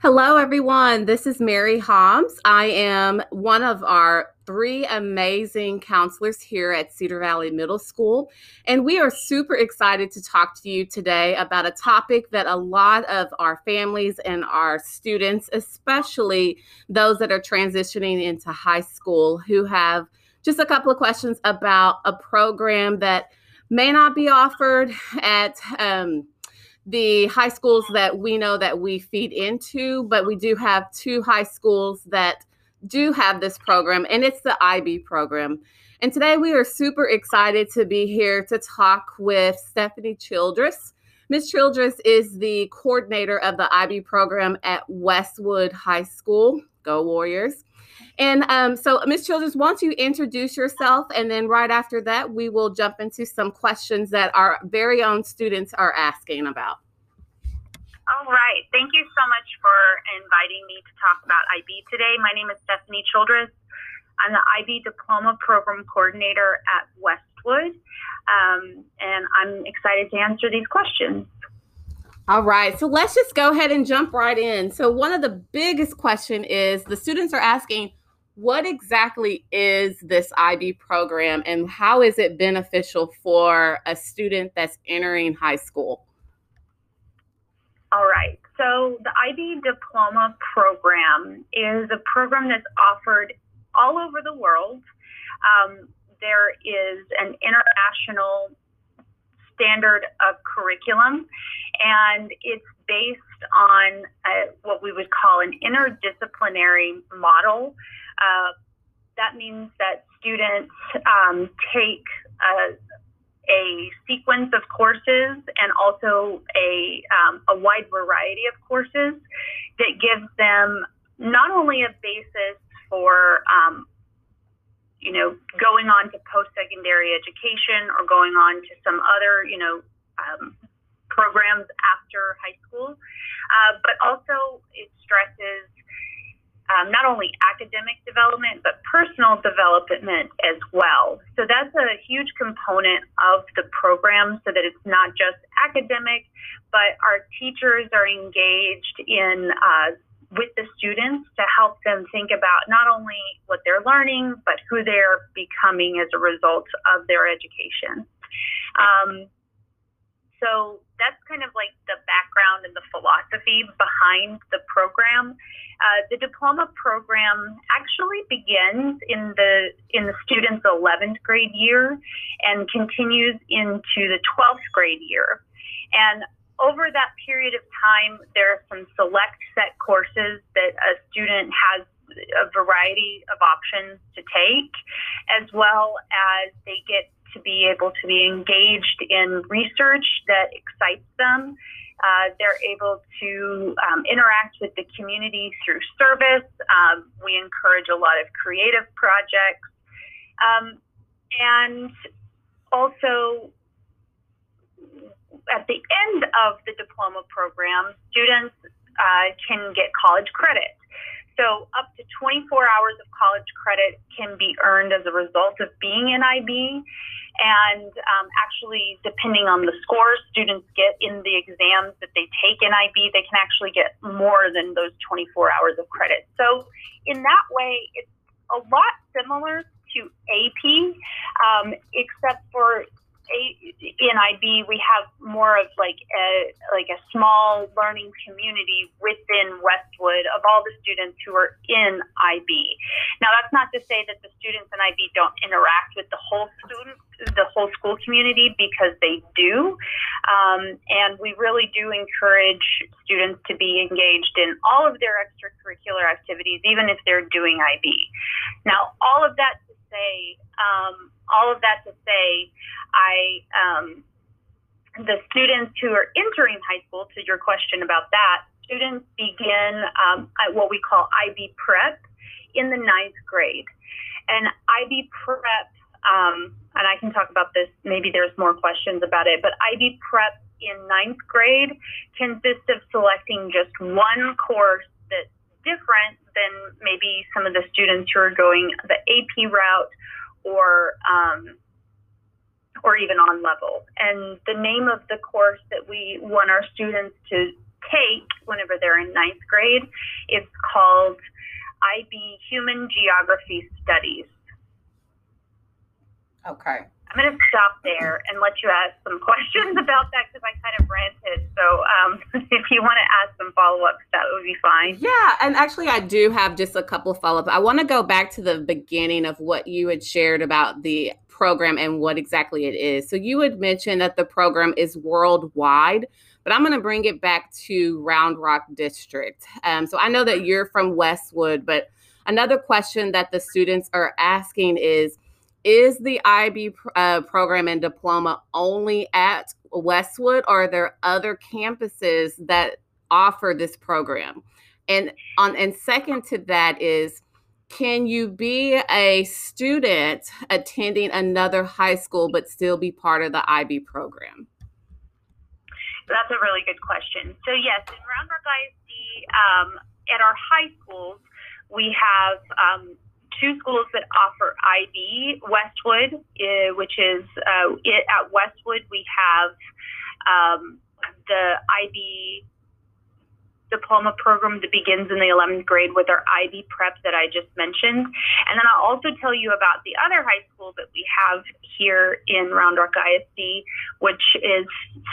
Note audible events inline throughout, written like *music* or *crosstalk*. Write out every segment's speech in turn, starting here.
Hello, everyone. This is Mary Hobbs. I am one of our three amazing counselors here at Cedar Valley Middle School. And we are super excited to talk to you today about a topic that a lot of our families and our students, especially those that are transitioning into high school, who have just a couple of questions about a program that may not be offered at. Um, the high schools that we know that we feed into, but we do have two high schools that do have this program, and it's the IB program. And today we are super excited to be here to talk with Stephanie Childress. Ms. Childress is the coordinator of the IB program at Westwood High School. Go Warriors. And um, so, Ms. Childress, why don't you introduce yourself? And then right after that, we will jump into some questions that our very own students are asking about. All right. Thank you so much for inviting me to talk about IB today. My name is Stephanie Childress. I'm the IB Diploma Program Coordinator at Westwood, um, and I'm excited to answer these questions. All right, so let's just go ahead and jump right in. So one of the biggest question is the students are asking, what exactly is this IB program and how is it beneficial for a student that's entering high school? All right. So the IB Diploma Program is a program that's offered all over the world. Um, there is an international standard of curriculum, and it's based on a, what we would call an interdisciplinary model. Uh, that means that students um, take a a sequence of courses and also a, um, a wide variety of courses that gives them not only a basis for um, you know going on to post-secondary education or going on to some other you know um, programs after high school uh, but also it stresses um, not only academic development, but personal development as well. So that's a huge component of the program so that it's not just academic, but our teachers are engaged in uh, with the students to help them think about not only what they're learning, but who they're becoming as a result of their education. Um, so that's kind of like the background and the philosophy behind the program. Uh, the diploma program actually begins in the in the student's 11th grade year and continues into the 12th grade year. And over that period of time, there are some select set courses that a student has a variety of options to take, as well as they get to be able to be engaged in research that excites them uh, they're able to um, interact with the community through service. Um, we encourage a lot of creative projects. Um, and also, at the end of the diploma program, students uh, can get college credit. So, up to 24 hours of college credit can be earned as a result of being in IB. And um, actually, depending on the scores students get in the exams that they take in IB, they can actually get more than those 24 hours of credit. So, in that way, it's a lot similar to AP, um, except for in IB, we have more of like a like a small learning community within Westwood of all the students who are in IB. Now, that's not to say that the students in IB don't interact with the whole student, the whole school community, because they do, um, and we really do encourage students to be engaged in all of their extracurricular activities, even if they're doing IB. Now, all of that say. Um, all of that to say, I um, the students who are entering high school, to your question about that, students begin um, at what we call IB prep in the ninth grade. And IB prep, um, and I can talk about this, maybe there's more questions about it, but IB prep in ninth grade consists of selecting just one course that's different than maybe some of the students who are going the AP route or um, or even on level. And the name of the course that we want our students to take whenever they're in ninth grade. is called IB Human Geography Studies. Okay. I'm going to stop there and let you ask some questions about that because I kind of ranted. So um, *laughs* if you want to ask some follow ups, that would be fine. Yeah. And actually, I do have just a couple of follow ups. I want to go back to the beginning of what you had shared about the program and what exactly it is. So you had mentioned that the program is worldwide. But I'm going to bring it back to Round Rock District. Um, so I know that you're from Westwood, but another question that the students are asking is is the IB uh, program and diploma only at Westwood, or are there other campuses that offer this program? And on and second to that is, can you be a student attending another high school but still be part of the IB program? That's a really good question. So yes, in Round Rock ISD, um, at our high schools, we have um, two schools that offer IB. Westwood, uh, which is uh, it, at Westwood, we have um, the IB diploma program that begins in the 11th grade with our IB prep that I just mentioned. And then I'll also tell you about the other high school that we have here in Round Rock ISD, which is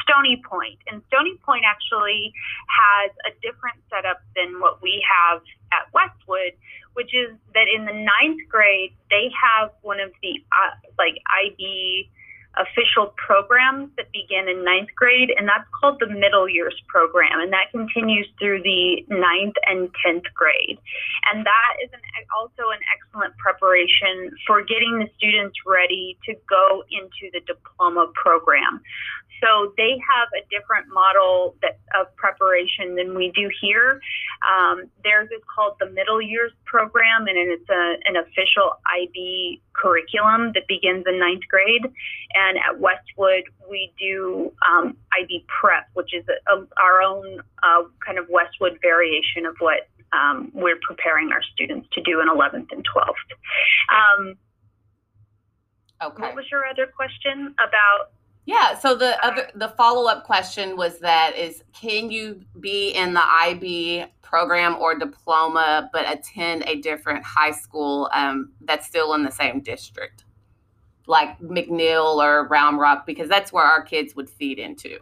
Stony Point. And Stony Point actually has a different setup than what we have at Westwood, which is that in the ninth grade, they have one of the uh, like IB official programs that begin in ninth grade, and that's called the middle years program, and that continues through the ninth and tenth grade. And that is an, also an excellent preparation for getting the students ready to go into the diploma program. So they have a different model that, of preparation than we do here. Um, theirs is called the Middle Years Program, and it's a, an official IB curriculum that begins in ninth grade. And at Westwood, we do um, IB Prep, which is a, a, our own uh, kind of Westwood variation of what um, we're preparing our students to do in 11th and 12th. Um, okay. What was your other question about yeah. So the other the follow up question was that is can you be in the IB program or diploma but attend a different high school um, that's still in the same district, like McNeil or Round Rock, because that's where our kids would feed into.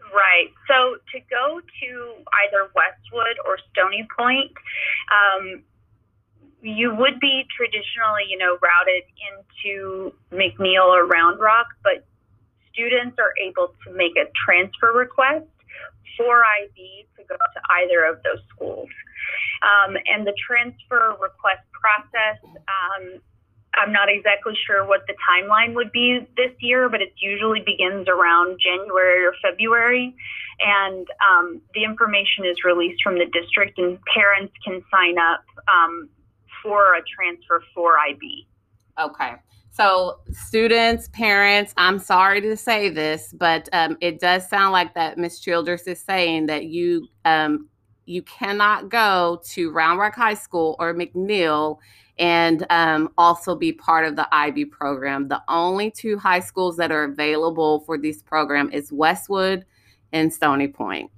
Right. So to go to either Westwood or Stony Point, um, you would be traditionally, you know, routed into McNeil or Round Rock, but students are able to make a transfer request for IB to go to either of those schools. Um, and the transfer request process, um, I'm not exactly sure what the timeline would be this year, but it usually begins around January or February. And um, the information is released from the district, and parents can sign up um, for a transfer for IB. Okay. So, students, parents, I'm sorry to say this, but um, it does sound like that Miss Childress is saying that you um, you cannot go to Round Rock High School or McNeil and um, also be part of the IB program. The only two high schools that are available for this program is Westwood and Stony Point.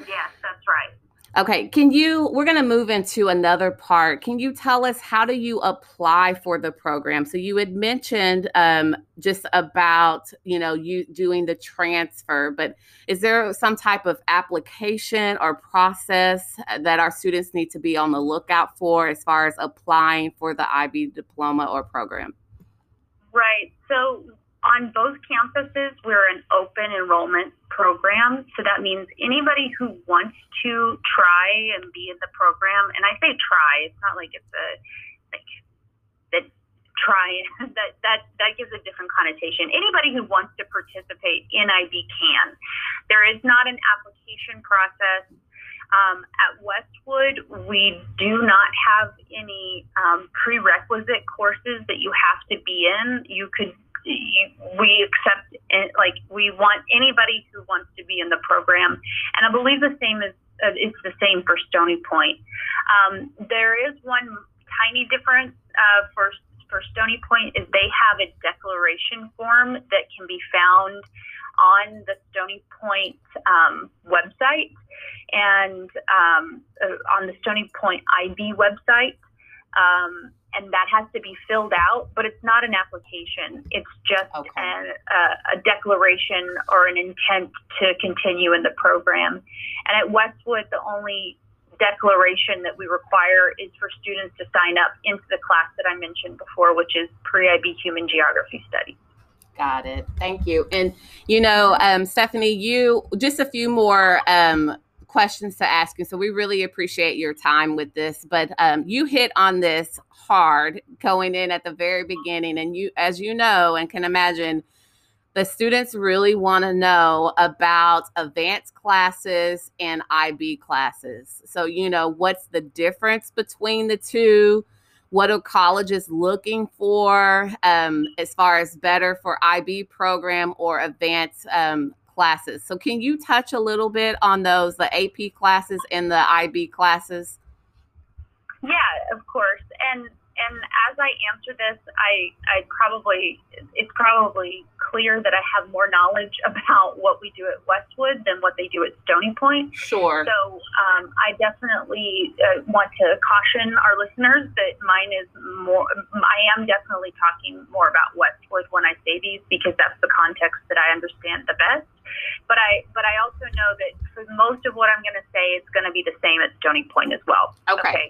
Yes, that's right. Okay, can you? We're going to move into another part. Can you tell us how do you apply for the program? So you had mentioned um, just about you know you doing the transfer, but is there some type of application or process that our students need to be on the lookout for as far as applying for the IB diploma or program? Right. So on both campuses, we're an open enrollment program. So that means anybody who wants to try and be in the program, and I say try, it's not like it's a like that try *laughs* that that that gives a different connotation. Anybody who wants to participate in IB can. There is not an application process. Um, at Westwood, we do not have any um, prerequisite courses that you have to be in. You could we accept like we want anybody who wants to be in the program, and I believe the same is uh, it's the same for Stony Point. Um, there is one tiny difference uh, for for Stony Point is they have a declaration form that can be found on the Stony Point um, website and um, uh, on the Stony Point IB website. Um, and that has to be filled out, but it's not an application. It's just okay. an, uh, a declaration or an intent to continue in the program. And at Westwood, the only declaration that we require is for students to sign up into the class that I mentioned before, which is pre IB Human Geography Studies. Got it. Thank you. And, you know, um, Stephanie, you just a few more um, questions to ask you. So we really appreciate your time with this. But um, you hit on this hard going in at the very beginning. And you, as you know and can imagine, the students really want to know about advanced classes and IB classes. So, you know, what's the difference between the two? What are colleges looking for um, as far as better for IB program or advanced um, classes? So, can you touch a little bit on those, the AP classes and the IB classes? Yeah, of course. And and as I answer this, I I probably it's probably clear that I have more knowledge *laughs* about what we do at Westwood than what they do at Stony Point. Sure. So um, I definitely uh, want to caution our listeners that mine is more. I am definitely talking more about Westwood when I say these because that's the context that I understand the best. But I but I also know that for most of what I'm going to say, it's going to be the same at Stony Point as well. Okay. okay.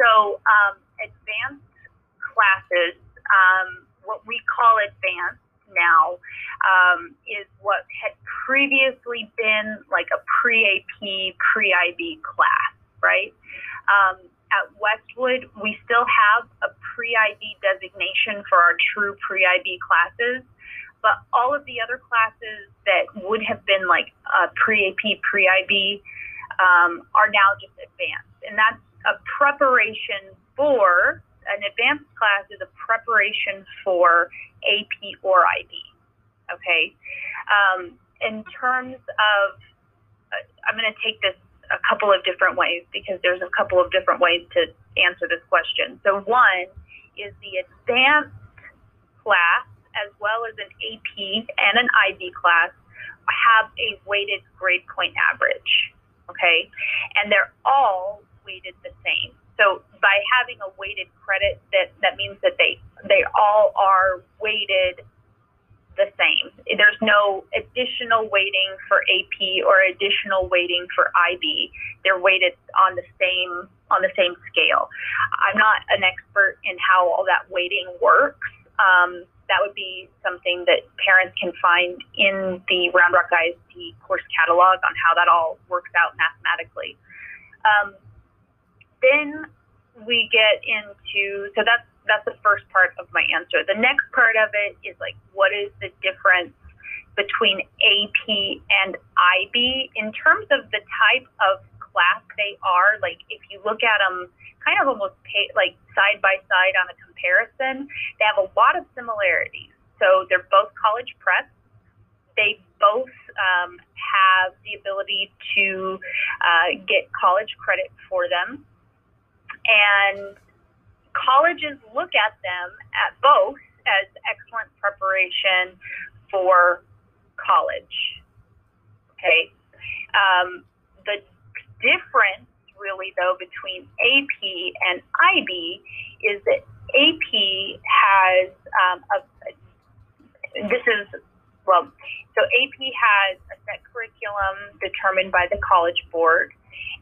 So um, advanced classes, um, what we call advanced now, um, is what had previously been like a pre AP, pre IB class, right? Um, at Westwood, we still have a pre IB designation for our true pre IB classes, but all of the other classes that would have been like a pre AP, pre IB um, are now just advanced. And that's a preparation for an advanced class is a preparation for AP or IB. Okay. Um, in terms of, uh, I'm going to take this a couple of different ways because there's a couple of different ways to answer this question. So, one is the advanced class as well as an AP and an IB class have a weighted grade point average. Okay. And they're all weighted the same. So by having a weighted credit, that that means that they they all are weighted the same. There's no additional weighting for AP or additional weighting for IB. They're weighted on the same on the same scale. I'm not an expert in how all that weighting works. Um, that would be something that parents can find in the Round Rock ISD course catalog on how that all works out mathematically. Um, then we get into so that's that's the first part of my answer. The next part of it is like what is the difference between AP and IB in terms of the type of class they are. Like if you look at them kind of almost pay, like side by side on a comparison, they have a lot of similarities. So they're both college prep. They both um, have the ability to uh, get college credit for them. And colleges look at them at both as excellent preparation for college. Okay. Um, the difference, really, though, between AP and IB is that AP has um, a, this is well, so AP has a set curriculum determined by the College Board,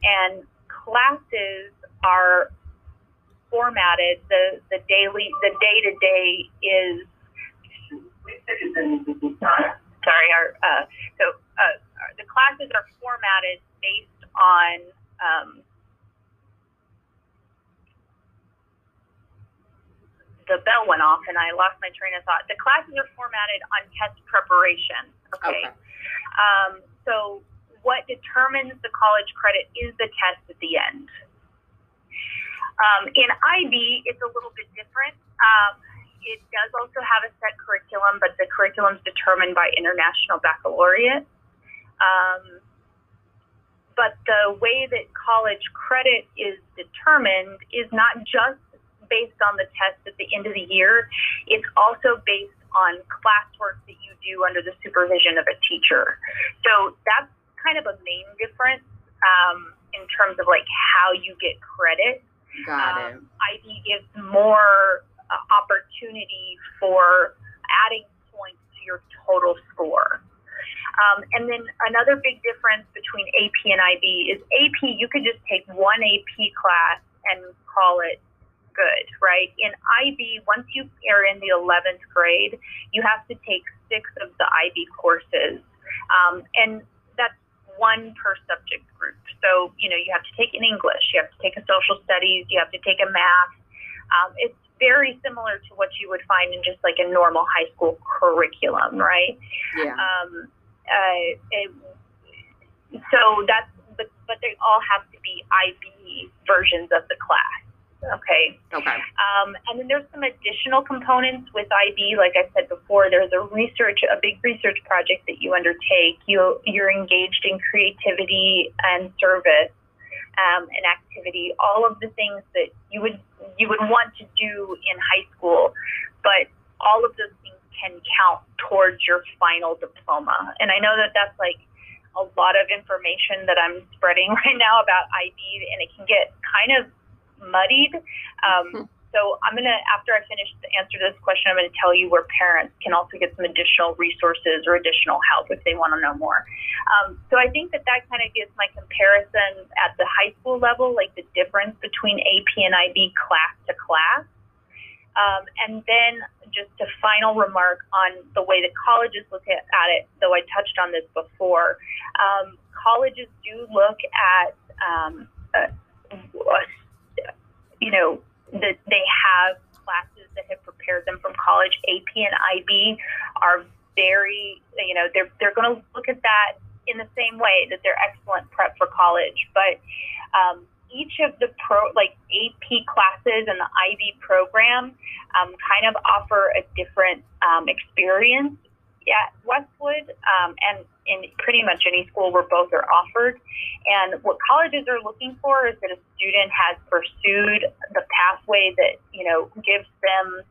and classes are formatted. The the daily the day to day is sorry. Our uh, so uh, the classes are formatted based on. Um, the bell went off and I lost my train of thought. The classes are formatted on test preparation. Okay. okay. Um, so what determines the college credit is the test at the end. Um, in IB, it's a little bit different. Um, it does also have a set curriculum, but the curriculum is determined by International Baccalaureate. Um, but the way that college credit is determined is not just based on the test at the end of the year. It's also based on classwork that you do under the supervision of a teacher. So that's kind of a main difference um, in terms of like how you get credit. Got it. Um, IB gives more uh, opportunity for adding points to your total score. Um, and then another big difference between AP and IB is AP, you could just take one AP class and call it good, right? In IB, once you are in the 11th grade, you have to take six of the IB courses. Um, and that's one per subject group. So, you know, you have to take an English, you have to take a social studies, you have to take a math. Um, it's very similar to what you would find in just like a normal high school curriculum, right? Yeah. Um, uh, so that's but but they all have to be IB versions of the class. Okay. Okay. Um, and then there's some additional components with IB. Like I said before, there's a research, a big research project that you undertake. You you're engaged in creativity and service um, and activity. All of the things that you would you would want to do in high school, but all of those things can count towards your final diploma. And I know that that's like a lot of information that I'm spreading *laughs* right now about IB, and it can get kind of muddied. Um, *laughs* so I'm gonna, after I finish the answer to this question, I'm gonna tell you where parents can also get some additional resources or additional help if they want to know more. Um, so I think that that kind of gives my comparison at the high school level, like the difference between AP and IB class to class. Um, and then just a final remark on the way that colleges look at, at it, though I touched on this before. Um, colleges do look at, um, uh, you know, that they have classes that have prepared them from college. AP and IB are very, you know, they're, they're going to look at that in the same way that they're excellent prep for college. But um, each of the pro like AP classes and the IB program um, kind of offer a different um, experience at Westwood um, and in pretty much any school where both are offered. And what colleges are looking for is that a student has pursued the pathway that you know gives them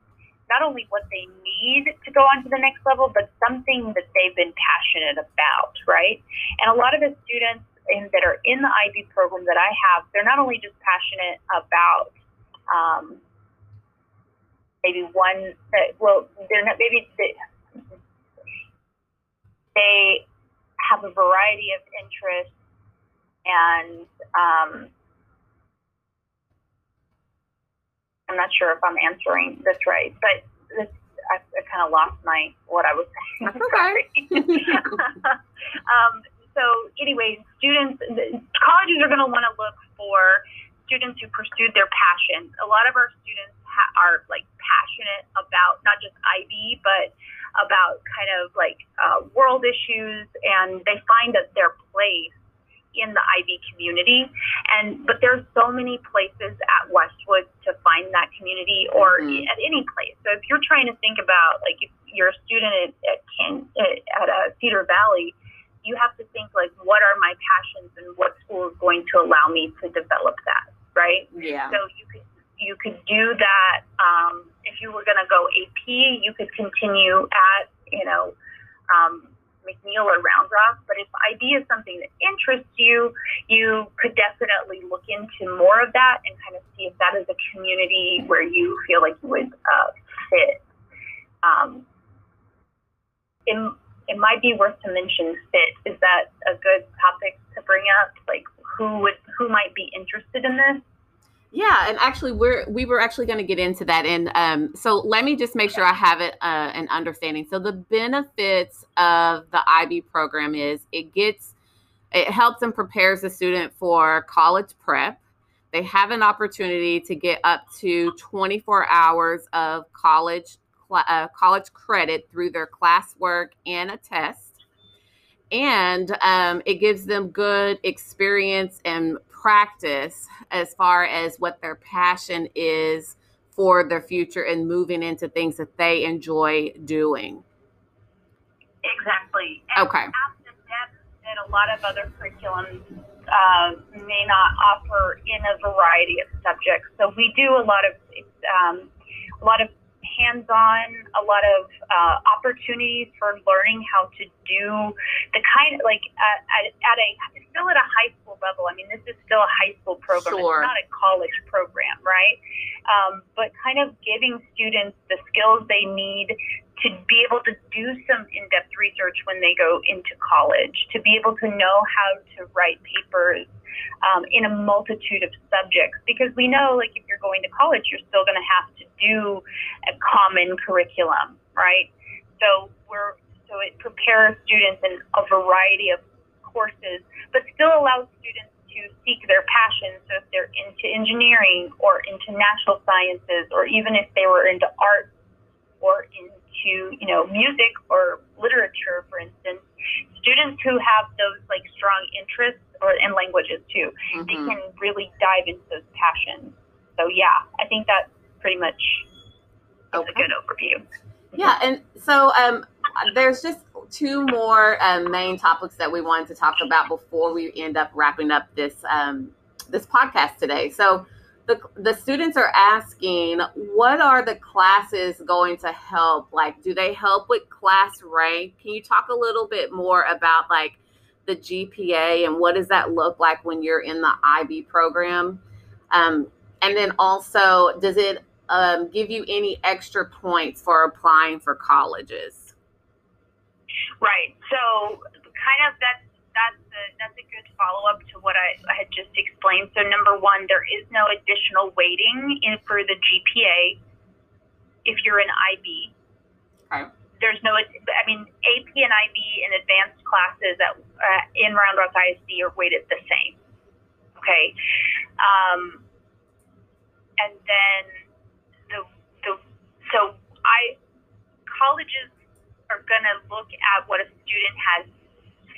not only what they need to go on to the next level, but something that they've been passionate about, right? And a lot of the students in, that are in the IB program that I have, they're not only just passionate about um, maybe one, well, they're not, maybe they, they have a variety of interests and um, I'm not sure if I'm answering this right, but this, I, I kind of lost my what I was saying. That's okay. *laughs* *laughs* um, so anyway, students, colleges are going to want to look for students who pursued their passions. A lot of our students ha- are like passionate about not just IB, but about kind of like uh, world issues, and they find that their place in the IB community. And but there's so many places at Westwood to find that community, or mm-hmm. at any place. So if you're trying to think about like if you're a student at at, Ken, at uh, Cedar Valley you have to think like, what are my passions and what school is going to allow me to develop that, right? Yeah. So you could you could do that. Um, if you were going to go AP, you could continue at you know um, McNeil or Round Rock. But if IB is something that interests you, you could definitely look into more of that and kind of see if that is a community where you feel like you would uh, fit. Um, in it might be worth to mention fit. Is that a good topic to bring up? Like who would who might be interested in this? Yeah, and actually, we're we were actually going to get into that, and um, so let me just make sure I have it uh, an understanding. So the benefits of the IB program is it gets it helps and prepares the student for college prep. They have an opportunity to get up to 24 hours of college uh, college credit through their classwork and a test. And um, it gives them good experience and practice as far as what their passion is for their future and moving into things that they enjoy doing. Exactly. And okay. that a lot of other curriculums uh, may not offer in a variety of subjects. So we do a lot of um, a lot of hands-on, a lot of uh, opportunities for learning how to do the kind of like at, at, at a still at a high school level. I mean, this is still a high school program. Sure. It's not a college program, right? Um, but kind of giving students the skills they need to be able to do some in-depth research when they go into college, to be able to know how to write papers um, in a multitude of subjects. Because we know like if you're going to college you're still going to have to do a common curriculum right? So we're so it prepares students in a variety of courses but still allows students to seek their passion. So if they're into engineering or into natural sciences or even if they were into art or into you know music or literature for instance students who have those like strong interests or in languages too. Mm-hmm. They can really dive into those passions. So yeah, I think that's pretty much okay. a good overview. Yeah, and so um, there's just two more um, main topics that we wanted to talk about before we end up wrapping up this um, this podcast today. So the the students are asking, what are the classes going to help? Like, do they help with class rank? Can you talk a little bit more about like the GPA and what does that look like when you're in the IB program? Um, and then also, does it um, give you any extra points for applying for colleges? Right. So, kind of that's a, that's a good follow up to what I, I had just explained. So, number one, there is no additional weighting in for the GPA if you're an IB. Okay there's no, I mean, AP and IB and advanced classes at, uh, in Round Rock ISD are weighted the same. Okay. Um, and then the, the, so I, colleges are going to look at what a student has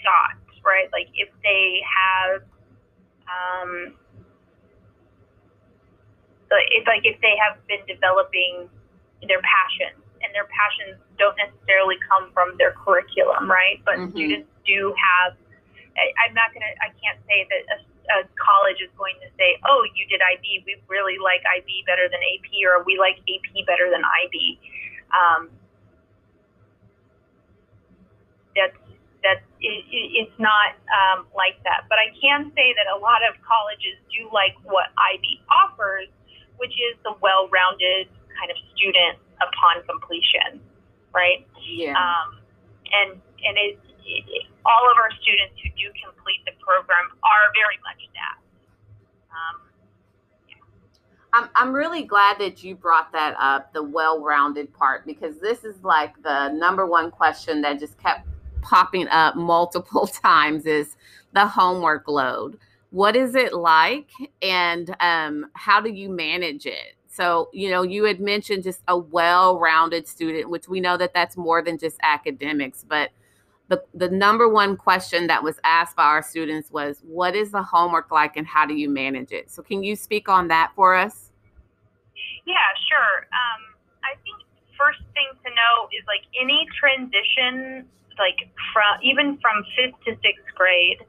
sought, right? Like if they have, um, it's like if they have been developing their passions and their passions don't necessarily come from their curriculum, right? But mm-hmm. students do have. I, I'm not gonna. I can't say that a, a college is going to say, "Oh, you did IB. We really like IB better than AP," or "We like AP better than IB." Um, that's that's it, it's not um, like that. But I can say that a lot of colleges do like what IB offers, which is the well-rounded kind of student upon completion, right? Yeah. Um, and and it, it, all of our students who do complete the program are very much that. Um, I'm, I'm really glad that you brought that up, the well rounded part, because this is like the number one question that just kept popping up multiple *laughs* times is the homework load. What is it like, and um, how do you manage it? So, you know, you had mentioned just a well-rounded student, which we know that that's more than just academics, but the, the number one question that was asked by our students was what is the homework like and how do you manage it so can you speak on that for us yeah sure um, i think first thing to know is like any transition like from even from fifth to sixth grade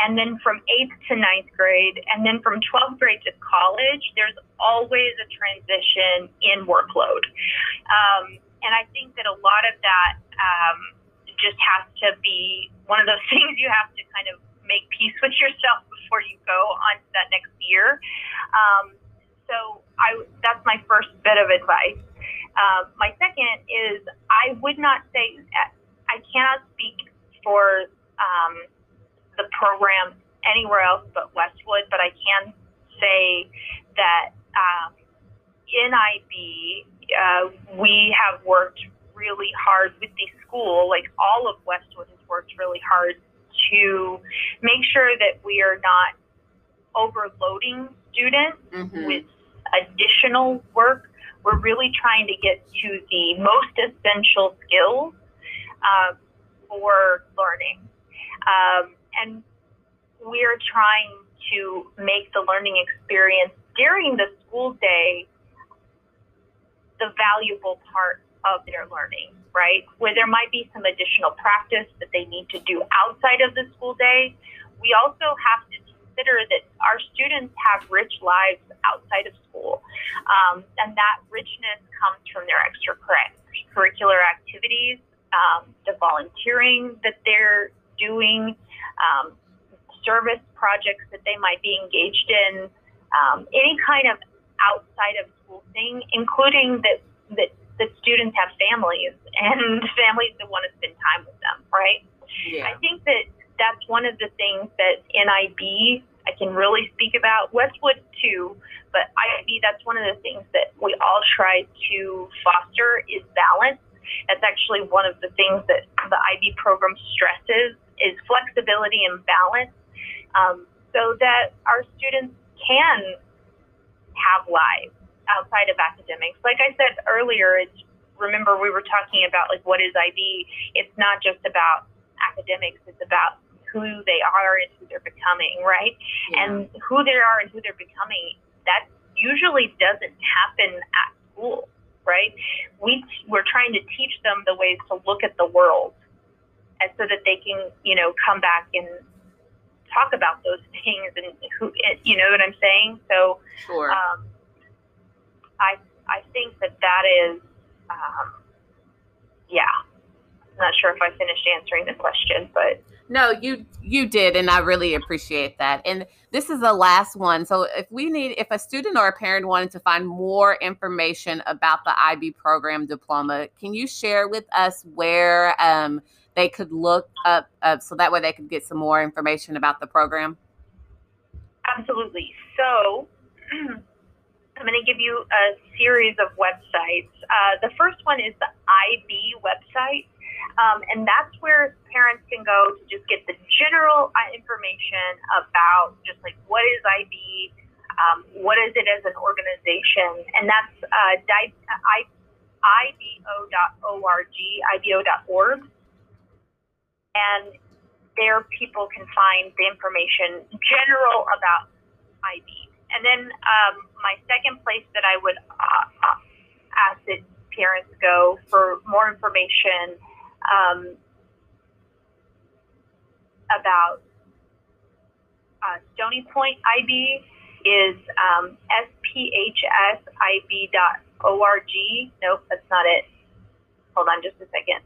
and then from eighth to ninth grade, and then from 12th grade to college, there's always a transition in workload. Um, and I think that a lot of that um, just has to be one of those *laughs* things you have to kind of make peace with yourself before you go on to that next year. Um, so I, that's my first bit of advice. Uh, my second is I would not say, I cannot speak for um, the program anywhere else but Westwood, but I can say that um, in IB, uh, we have worked really hard with the school, like all of Westwood has worked really hard to make sure that we are not overloading students mm-hmm. with additional work. We're really trying to get to the most essential skills uh, for learning. Um, and we're trying to make the learning experience during the school day the valuable part of their learning, right? Where there might be some additional practice that they need to do outside of the school day. We also have to consider that our students have rich lives outside of school. Um, and that richness comes from their extracurricular activities, um, the volunteering that they're doing, um, service projects that they might be engaged in, um, any kind of outside of school thing, including that, that the students have families *laughs* and families that want to spend time with them, right? Yeah. I think that that's one of the things that NIB I can really speak about. Westwood too, but IB that's one of the things that we all try to foster is balance. That's actually one of the things that the IB program stresses is flexibility and balance, um, so that our students can have lives outside of academics. Like I said earlier, it's remember we were talking about like what is IB. It's not just about academics. It's about who they are and who they're becoming, right? Yeah. And who they are and who they're becoming. That usually doesn't happen at school, right? We we're trying to teach them the ways to look at the world, and so that they can, you know, come back and talk about those things and who, you know what I'm saying? So, sure. Um, I I think that that is, um, yeah. I'm not sure if I finished answering the question, but no, you you did, and I really appreciate that. And this is the last one. So if we need, if a student or a parent wanted to find more information about the IB program diploma, can you share with us where um, they could look up, uh, so that way they could get some more information about the program? Absolutely. So. *clears throat* I'm going to give you a series of websites. Uh, the first one is the IB website, um, and that's where parents can go to just get the general uh, information about just like what is IB, um, what is it as an organization, and that's uh, ibo.org, ibo.org. And there people can find the information general about IB. And then um, my second place that I would uh, uh, ask that parents go for more information um, about uh, Stony Point IB is um, sphsib.org. Nope, that's not it. Hold on just a second.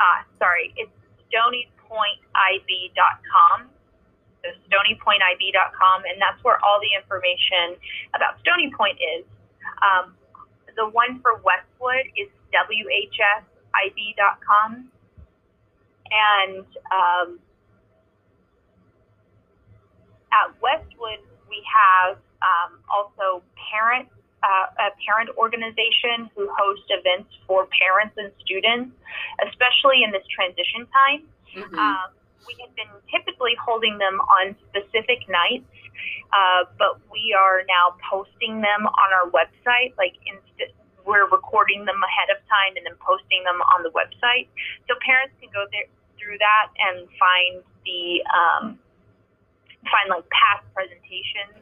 Ah, sorry, it's stonypointib.com. So stonypointib.com, and that's where all the information about Stony Point is. Um, the one for Westwood is whsib.com. And um, at Westwood, we have um, also parents uh, a parent organization who host events for parents and students, especially in this transition time. Mm-hmm. Uh, we have been typically holding them on specific nights, uh, but we are now posting them on our website. Like inst- we're recording them ahead of time and then posting them on the website, so parents can go there through that and find the um, find like past presentations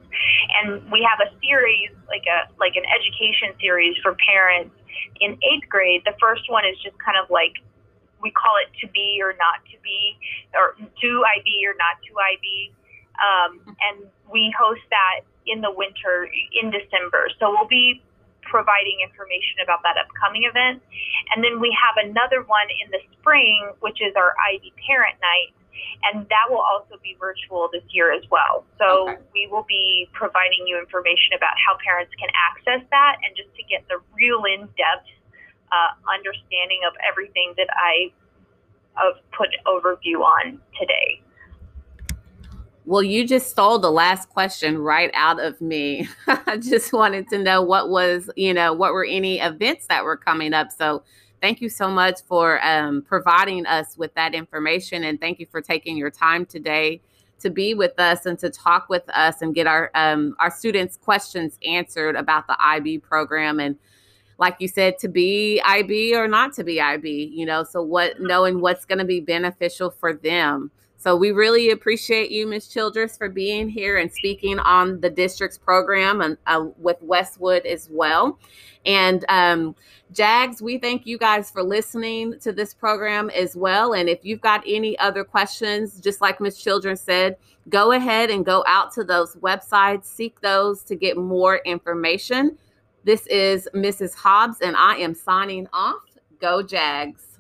and we have a series like a like an education series for parents in eighth grade the first one is just kind of like we call it to be or not to be or to ib or not to ib um, and we host that in the winter in december so we'll be providing information about that upcoming event and then we have another one in the spring which is our ib parent night and that will also be virtual this year as well. So okay. we will be providing you information about how parents can access that and just to get the real in depth uh, understanding of everything that I have put overview on today. Well, you just stole the last question right out of me. *laughs* I just wanted to know what was, you know, what were any events that were coming up. So thank you so much for um, providing us with that information. And thank you for taking your time today to be with us and to talk with us and get our um, our students' questions answered about the IB program and like you said to be IB or not to be IB, you know, so what knowing what's going to be beneficial for them. So we really appreciate you, Ms. Childress, for being here and speaking on the district's program and uh, with Westwood as well. And um, Jags, we thank you guys for listening to this program as well. And if you've got any other questions, just like Ms. Childress said, go ahead and go out to those websites, seek those to get more information. This is Mrs. Hobbs, and I am signing off. Go Jags.